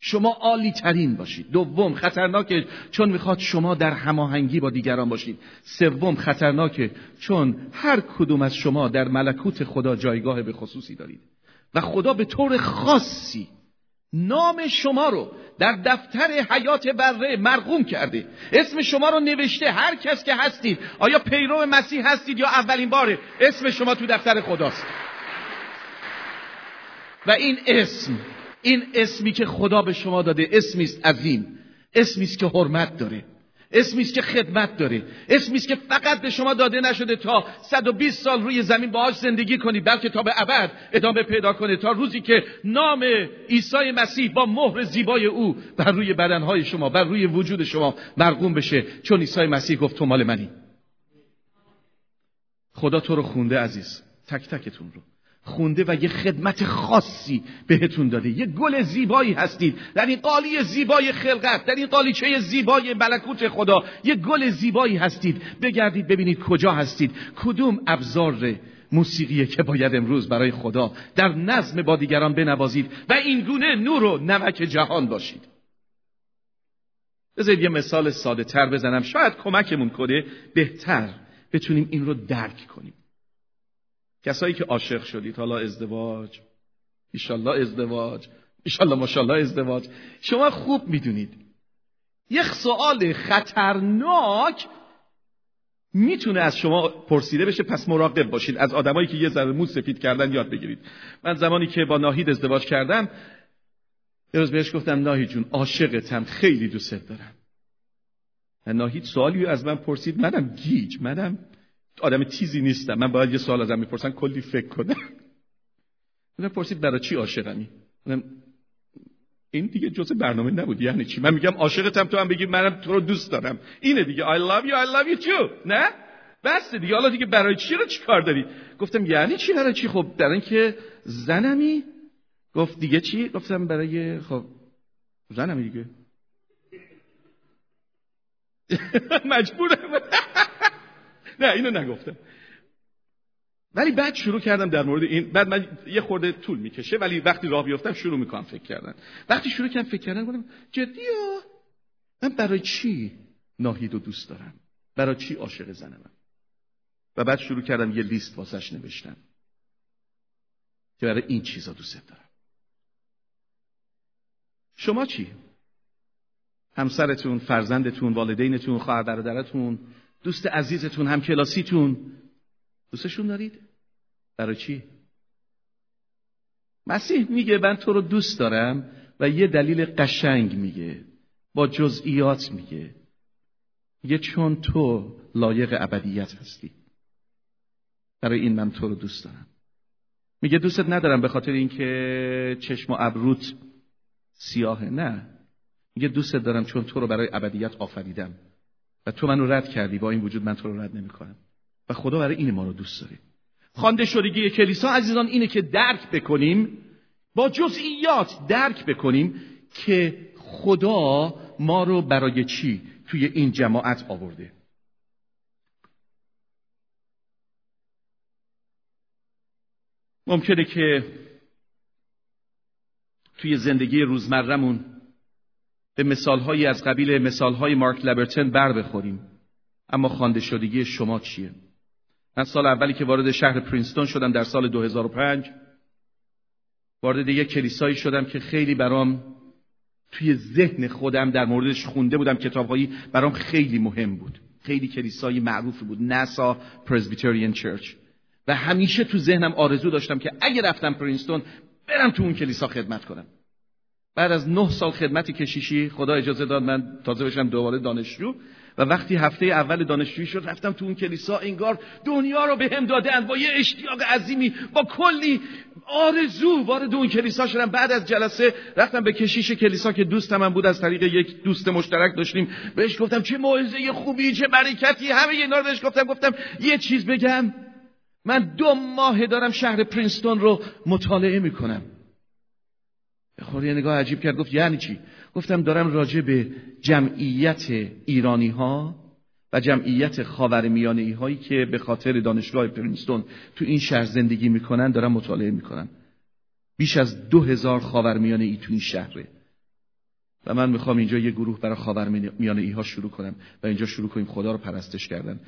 شما عالی ترین باشید. دوم خطرناکه چون می‌خواد شما در هماهنگی با دیگران باشید. سوم خطرناکه چون هر کدوم از شما در ملکوت خدا جایگاه به خصوصی دارید. و خدا به طور خاصی نام شما رو در دفتر حیات بره مرقوم کرده اسم شما رو نوشته هر کس که هستید آیا پیرو مسیح هستید یا اولین باره؟ اسم شما تو دفتر خداست. و این اسم این اسمی که خدا به شما داده اسمی است عظیم. اسمی است که حرمت داره. اسمی است که خدمت داره اسمی است که فقط به شما داده نشده تا 120 سال روی زمین باهاش زندگی کنی بلکه تا به ابد ادامه پیدا کنه. تا روزی که نام عیسی مسیح با مهر زیبای او بر روی بدنهای شما بر روی وجود شما مرقوم بشه. چون عیسی مسیح گفت تو مال منی. خدا تو رو خونده عزیز. تک تکتون رو. خونده و یه خدمت خاصی بهتون داده. یه گل زیبایی هستید. در این قالی زیبای خلقت در این قالیچه زیبای ملکوت خدا یه گل زیبایی هستید. بگردید ببینید کجا هستید. کدوم ابزار موسیقیه که باید امروز برای خدا در نظم با دیگران بنوازید و این گونه نور و نمک جهان باشید. بذارید یه مثال ساده تر بزنم. شاید کمکمون کنه بهتر بتونیم این رو درک کنیم. کسایی که عاشق شدید حالا ازدواج. ایشالله ازدواج. ایشالله ماشالله ازدواج. شما خوب می‌دونید. یک سوال خطرناک می‌تونه از شما پرسیده بشه پس مراقب باشید. از آدمایی که یه ذره مو سفید کردن یاد بگیرید. من زمانی که با ناهید ازدواج کردم یه روز بهش گفتم ناهید جون عاشقتم خیلی دوست دارم. ناهید سوالی از من پرسید. منم گیج منم آدم تیزی نیستم. من باید یه سوال ازم می‌پرسن کلی فکر کنم. من پرسید برای چی عاشقمی؟ این دیگه جزء برنامه نبود. یعنی چی؟ من میگم عاشقتم تو هم بگی منم تو رو دوست دارم. اینه دیگه. I love you I love you too. نه؟ بس دیگه. حالا دیگه برای چی رو چیکار داری؟ گفتم یعنی چی؟ برای چی؟ خب در اینکه زنمی؟ گفت دیگه چی؟ گفتم برای خب زنمی دیگه. مجبورم. نه اینو نگفتم. ولی بعد شروع کردم در مورد این بعد من یه خورده طول می‌کشه ولی وقتی راه بیفتم شروع می‌کنم فکر کردن. وقتی شروع کردم فکر کردن گفتم جدی من برای چی ناهید و دوست دارم؟ برای چی عاشق زنمم و بعد شروع کردم یه لیست واسش نوشتم. که برای این چیزا دوست دارم. شما چی؟ همسرتون فرزندتون والدینتون خواهر برادرتون دوست عزیزتون هم کلاسیتون دوستشون دارید؟ برای چی؟ مسیح میگه من تو رو دوست دارم و یه دلیل قشنگ میگه با جزئیات میگه. میگه چون تو لایق ابدیت هستی. برای این من تو رو دوست دارم. میگه دوستت ندارم به خاطر اینکه چشم و ابروت سیاهه. نه. میگه دوستت دارم چون تو رو برای ابدیت آفریدم. و تو منو رد کردی با این وجود من تو رو رد نمی‌کنم. و خدا برای این ما رو دوست داره خوانده شدگی کلیسا عزیزان اینه که درک بکنیم با جزئیات درک بکنیم که خدا ما رو برای چی توی این جماعت آورده. ممکنه که توی زندگی روزمرهمون به مثالهایی از قبیل مثالهای مارک لبرتن بر بخوریم. اما خوانده شدگی شما چیه؟ من سال اولی که وارد شهر پرینستون شدم در سال 2005 وارد یک کلیسایی شدم که خیلی برام توی ذهن خودم در موردش خونده بودم. کتابهایی برام خیلی مهم بود. خیلی کلیسایی معروفی بود. ناسا پرزبیتریان چرچ. و همیشه تو ذهنم آرزو داشتم که اگه رفتم پرینستون برم تو اون کلیسا خدمت کنم. بعد از نه سال خدمت کشیشی خدا اجازه داد من تازه بشم دوباره دانشجو و وقتی هفته اول دانشجویی شد رفتم تو اون کلیسا انگار دنیا رو به هم دادن با یه اشتیاق عظیمی با کلی آرزو وارد اون کلیسا شدم. بعد از جلسه رفتم به کشیش کلیسا که دوست من بود از طریق یک دوست مشترک داشتیم. بهش گفتم چه موعظه خوبی چه برکتی همه اینا رو بهش گفتم. گفتم یه چیز بگم من دو ماه دارم شهر پرینستون رو مطالعه می‌کنم. خوری نگاه عجیب کرد گفت یعنی چی؟ گفتم دارم راجع به جمعیت ایرانی ها و جمعیت خاورمیانه هایی که به خاطر دانشگاه پرینستون تو این شهر زندگی می‌کنن دارم مطالعه می‌کنم. بیش از دو هزار خاورمیانه ای تو این شهره. و من می‌خوام اینجا یه گروه برای خاورمیانه ای ها شروع کنم و اینجا شروع کنیم خدا رو پرستش کردن.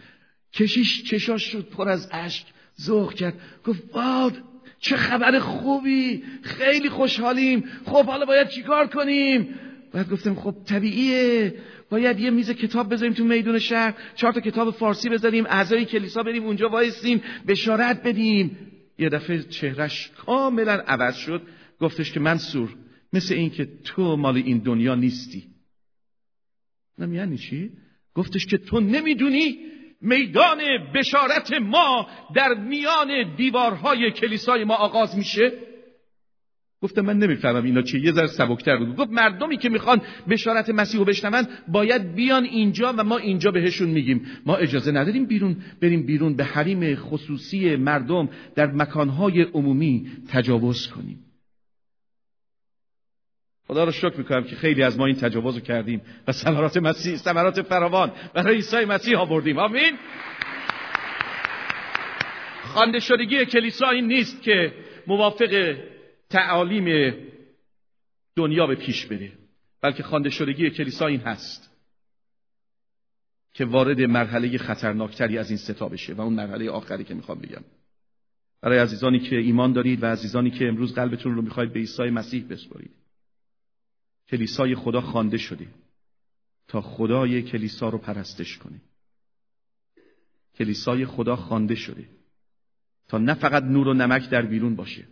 کشیش چشاش شد پر از اشک ذوق کرد. گفت واد چه خبر خوبی؟ خیلی خوشحالیم. خب حالا باید چیکار کنیم؟ بعد گفتم خب طبیعیه. باید یه میز کتاب بذاریم تو میدون شهر. چهار تا کتاب فارسی بذاریم. اعضای کلیسا بریم اونجا وایسیم. بشارت بدیم. یه دفعه چهرش کاملا عوض شد. گفتش که منصور مثل این که تو مال این دنیا نیستی. نم یعنی چی؟ گفتش که تو نمی‌دونی میدان بشارت ما در میان دیوارهای کلیسای ما آغاز میشه؟ گفتم من نمی‌فهمم اینا چیه. یه ذره سبکتر بود. گفت مردمی که می‌خوان بشارت مسیح رو بشنون باید بیان اینجا و ما اینجا بهشون میگیم. ما اجازه نداریم بیرون بریم بیرون به حریم خصوصی مردم در مکانهای عمومی تجاوز کنیم. خدا رو شکر می‌کنم که خیلی از ما این تجاوز رو کردیم و ثمرات مسیح ثمرات فراوان برای عیسی مسیح آوردیم. آمین. خوانده شدگی کلیسا این نیست که موافق تعالیم دنیا به پیش بره بلکه خوانده شدگی کلیسا این هست که وارد مرحله خطرناکتری از این ستا بشه و اون مرحله آخری که می‌خوام بگم. برای عزیزانی که ایمان دارید و عزیزانی که امروز قلبتون رو می‌خواید به عیسی مسیح بسپارید. کلیسای خدا خوانده شده تا خدای کلیسا رو پرستش کنه کلیسای خدا خوانده شده تا نه فقط نور و نمک در بیرون باشه.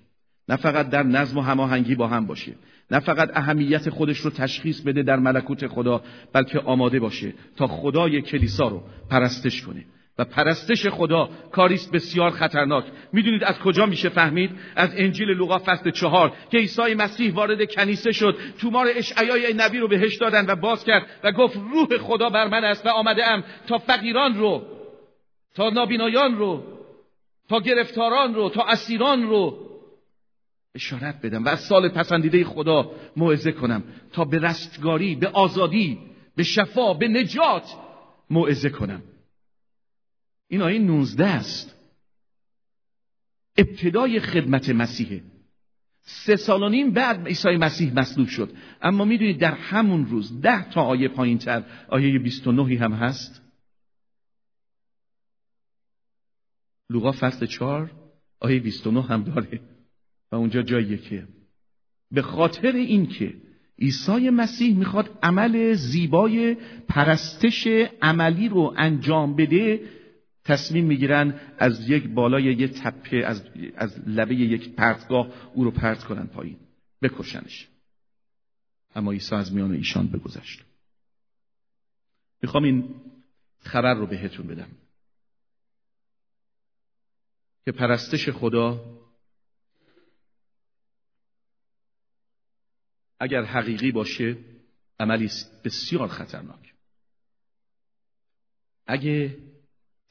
نه فقط در نظم و هماهنگی با هم باشه. نه فقط اهمیت خودش رو تشخیص بده در ملکوت خدا بلکه آماده باشه. تا خدای کلیسا رو پرستش کنه پرستش خدا کاریست بسیار خطرناک. می‌دونید از کجا میشه فهمید؟ از انجیل لوقا فصل چهار که عیسی مسیح وارد کنیسه شد. تومار اشعیای نبی رو بهش دادن و باز کرد و گفت روح خدا بر من است و آمده ام تا فقیران رو تا نابینایان رو تا گرفتاران رو تا اسیران رو. اشارت بدم و از سال پسندیده خدا موعظه کنم تا به رستگاری به آزادی به شفا به نجات موعظه کنم. این آیه 19 است. ابتدای خدمت مسیحه. سه سال و نیم بعد عیسی مسیح مصلوب شد. اما می‌دونید در همون روز ده تا آیه پایین تر آیه 29 هم هست. لوقا فصل 4 آیه 29 هم داره. و اونجا جاییه که به خاطر اینکه عیسی مسیح می‌خواد عمل زیبای پرستش عملی رو انجام بده تصمیم می‌گیرن از یک بالای یک تپه از, از لبه یک پرتگاه او رو پرت کنن پایین بکشنش. اما عیسی از میان ایشان بگذشت. می‌خوام این خبر رو بهتون بدم. که پرستش خدا اگر حقیقی باشه عملی بسیار خطرناک. اگه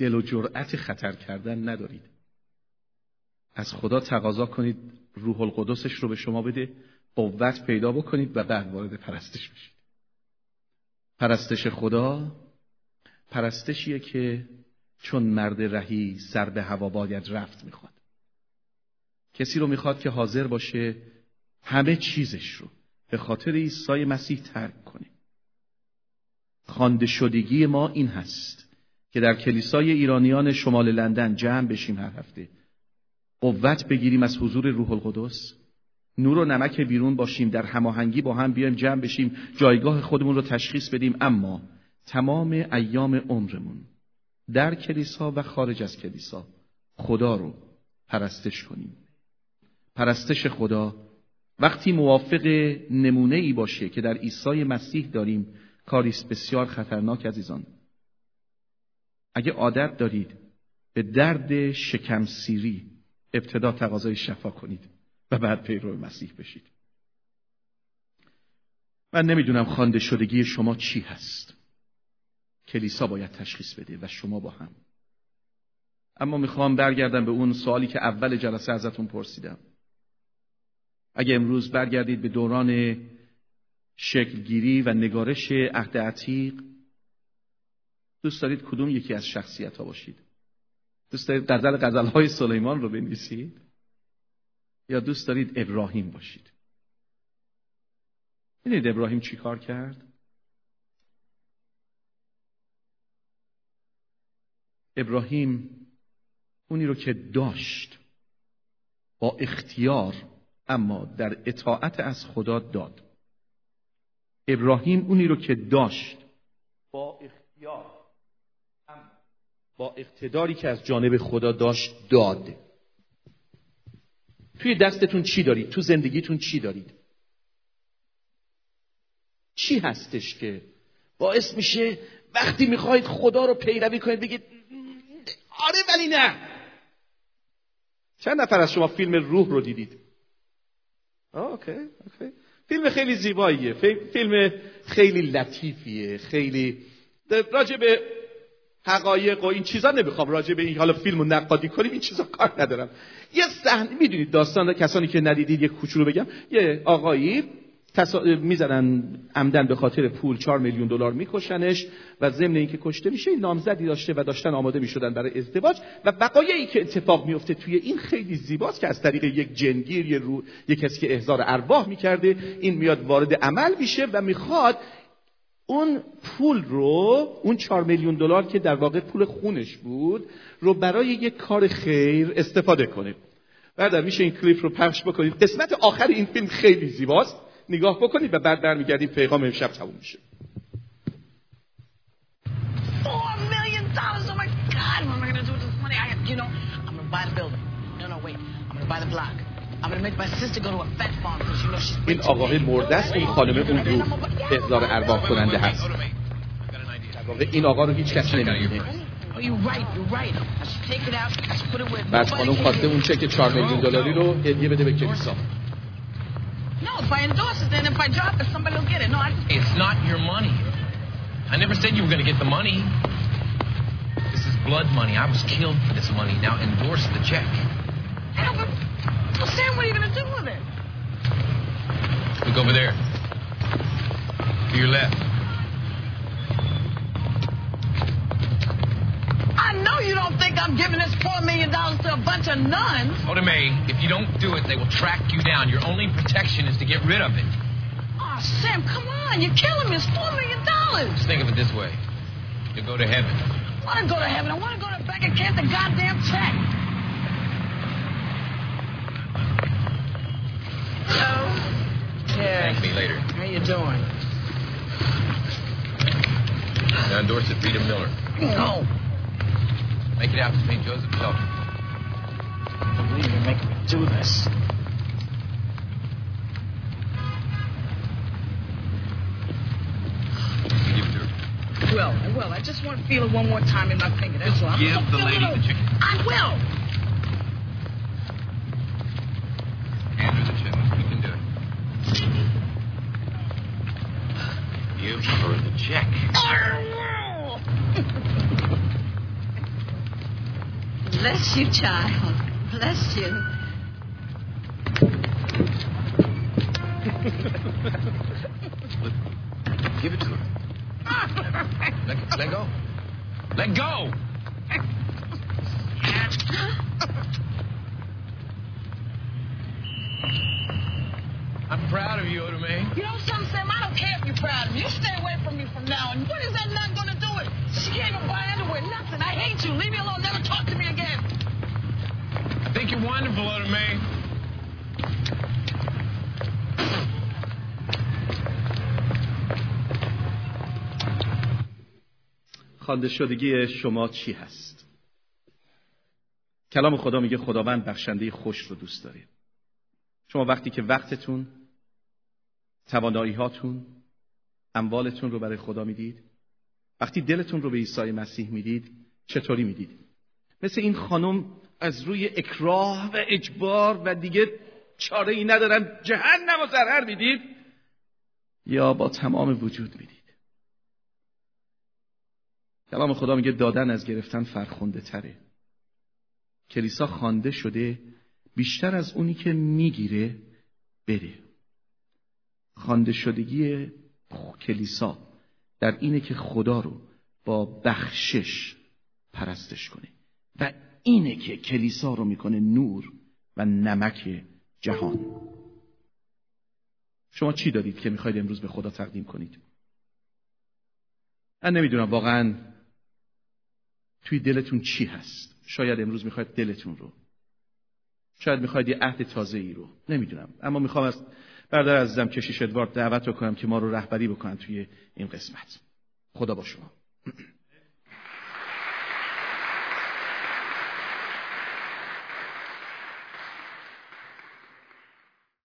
دل و جرأت خطر کردن ندارید. از خدا تقاضا کنید روح القدسش رو به شما بده قوت پیدا بکنید و بعد وارد پرستش بشید. پرستش خدا پرستشیه که چون مرد رهی سر به هوا باید رفت می‌خواد. کسی رو می‌خواد که حاضر باشه همه چیزش رو به خاطر عیسی مسیح ترک کنه. خانده شدگی ما این هست. که در کلیسای ایرانیان شمال لندن جمع بشیم هر هفته. قوت بگیریم از حضور روح القدس. نور و نمک بیرون باشیم. در هماهنگی با هم بیایم جمع بشیم. جایگاه خودمون رو تشخیص بدیم. اما تمام ایام عمرمون در کلیسا و خارج از کلیسا خدا رو پرستش کنیم. پرستش خدا وقتی موافق نمونه ای باشه که در عیسی مسیح داریم کاریست بسیار خطرناک عزیزان. اگه عادت دارید به درد شکم سیری ابتدا تقاضای شفا کنید و بعد پیرو مسیح بشید. من نمی‌دونم خوانده شدگی شما چی هست. کلیسا باید تشخیص بده و شما با هم. اما می‌خوام برگردم به اون سوالی که اول جلسه ازتون پرسیدم. اگه امروز برگردید به دوران شکلگیری و نگارش عهد عتیق دوست دارید کدوم یکی از شخصیت ها باشید؟ دوست دارید غزل غزل های سلیمان رو بنویسید؟ یا دوست دارید ابراهیم باشید؟ ببینید ابراهیم چی کار کرد؟ ابراهیم اونی رو که داشت با اختیار اما در اطاعت از خدا داد. ابراهیم اونی رو که داشت با اختیار. با اقتداری که از جانب خدا داشت داد. توی دستتون چی دارید؟ تو زندگیتون چی دارید؟ چی هستش که باعث میشه وقتی می‌خواید خدا رو پیروی کنید بگید آره ولی نه. چند نفر از شما فیلم روح رو دیدید؟ اوکی اوکی. فیلم خیلی زیباییه. فیلم خیلی لطیفیه خیلی راجع به حقایق و این چیزا نمی‌خوام راجع به این حالا فیلم رو نقادی کنیم این چیزا کار ندارم. یه صحنه می‌دونید داستان کسانی که ندیدید یه کوچولو بگم. یه آقایی تصا... می‌زنن عمدن به خاطر پول چهار میلیون دلار میکشنش و ضمن اینکه کشته میشه نامزدی داشته و داشتن آماده می‌شدن برای ازدواج و بقایایی که اتفاق میفته توی این خیلی زیباست که از طریق یک جنگیر یه رو یک کسی که احضار ارواح می‌کرده این میاد وارد عمل میشه و می‌خواد اون پول رو اون چهار میلیون دلار که در واقع پول خونش بود رو برای یک کار خیر استفاده کنه بعد میشه این کلیپ رو پخش بکنید. قسمت آخر این فیلم خیلی زیباست. نگاه بکنید و بعد برمیگردیم. پیغام امشب تموم میشه. این آقای مرده است این خانم اون رو احضار ارواح کننده هست این آقا رو هیچ کس نمیدونه بعد خانم خواسته اون چک 4 میلیون دلاری رو هدیه بده به کلیسا No, if I endorse it, then if I drop it, somebody will get it. No, I just... It's not your money. I never said you were going to get the money. This is blood money. I was killed for this money. Now endorse the check. Well, Sam, what are you going to do with it? Look over there. To your left. I know you don't think I'm giving this $4 million to a bunch of nuns. Oda May, if you don't do it, they will track you down. Your only protection is to get rid of it. Oh, Sam, come on. You're killing me. It's $4 million. Just think of it this way. You'll go to heaven. I want to go to heaven. I want to go to back and get the goddamn check. Hello? Yeah. Thank me later. How you doing? Now endorse Rita Miller. No. Make it out to St. Joseph Shelter. I can't believe you're making me do this. Give it to her. Well, I will. I just want to feel it one more time in my finger. That's all. I'm Give the lady the chicken. I will. Hand her the check. You can do it. Her the check. Bless you, child. Bless you. Give it to her. Let, let go. Let go. I'm proud of you, Oda May. You know something, Sam? I don't care if you're proud of me. You stay away from me from now on. What is that nut going to do it? She can't even buy underwear. Nothing. I hate you. Leave me alone. Never talk to me again. I think you're wonderful, Oda May. خوانده شدگی شما چی هست کلام خدا میگه خداوند بخشنده خوش رو دوست داره شما وقتی که وقتتون توانایی هاتون اموالتون رو برای خدا می‌دید؟ وقتی دلتون رو به عیسی مسیح می‌دید چطوری می‌دید؟ مثل این خانم از روی اکراه و اجبار و دیگه چاره ای ندارن جهنم و ضرر می‌دید یا با تمام وجود می‌دید؟ کلام خدا میگه دادن از گرفتن فرخنده تره. کلیسا خوانده شده بیشتر از اونی که می‌گیره بده خوانده شدگی کلیسا در اینه که خدا رو با بخشش پرستش کنه و اینه که کلیسا رو می‌کنه نور و نمک جهان. شما چی دادید که می‌خواید امروز به خدا تقدیم کنید؟ من نمی‌دونم واقعا توی دلتون چی هست. شاید امروز می‌خواید دلتون رو شاید می‌خواید یه عهد تازه ای رو. نمی‌دونم. اما می‌خوام از برادر عزیزم کشیش ادوارد دعوت رو کنم که ما رو رهبری بکنن توی این قسمت. خدا با شما.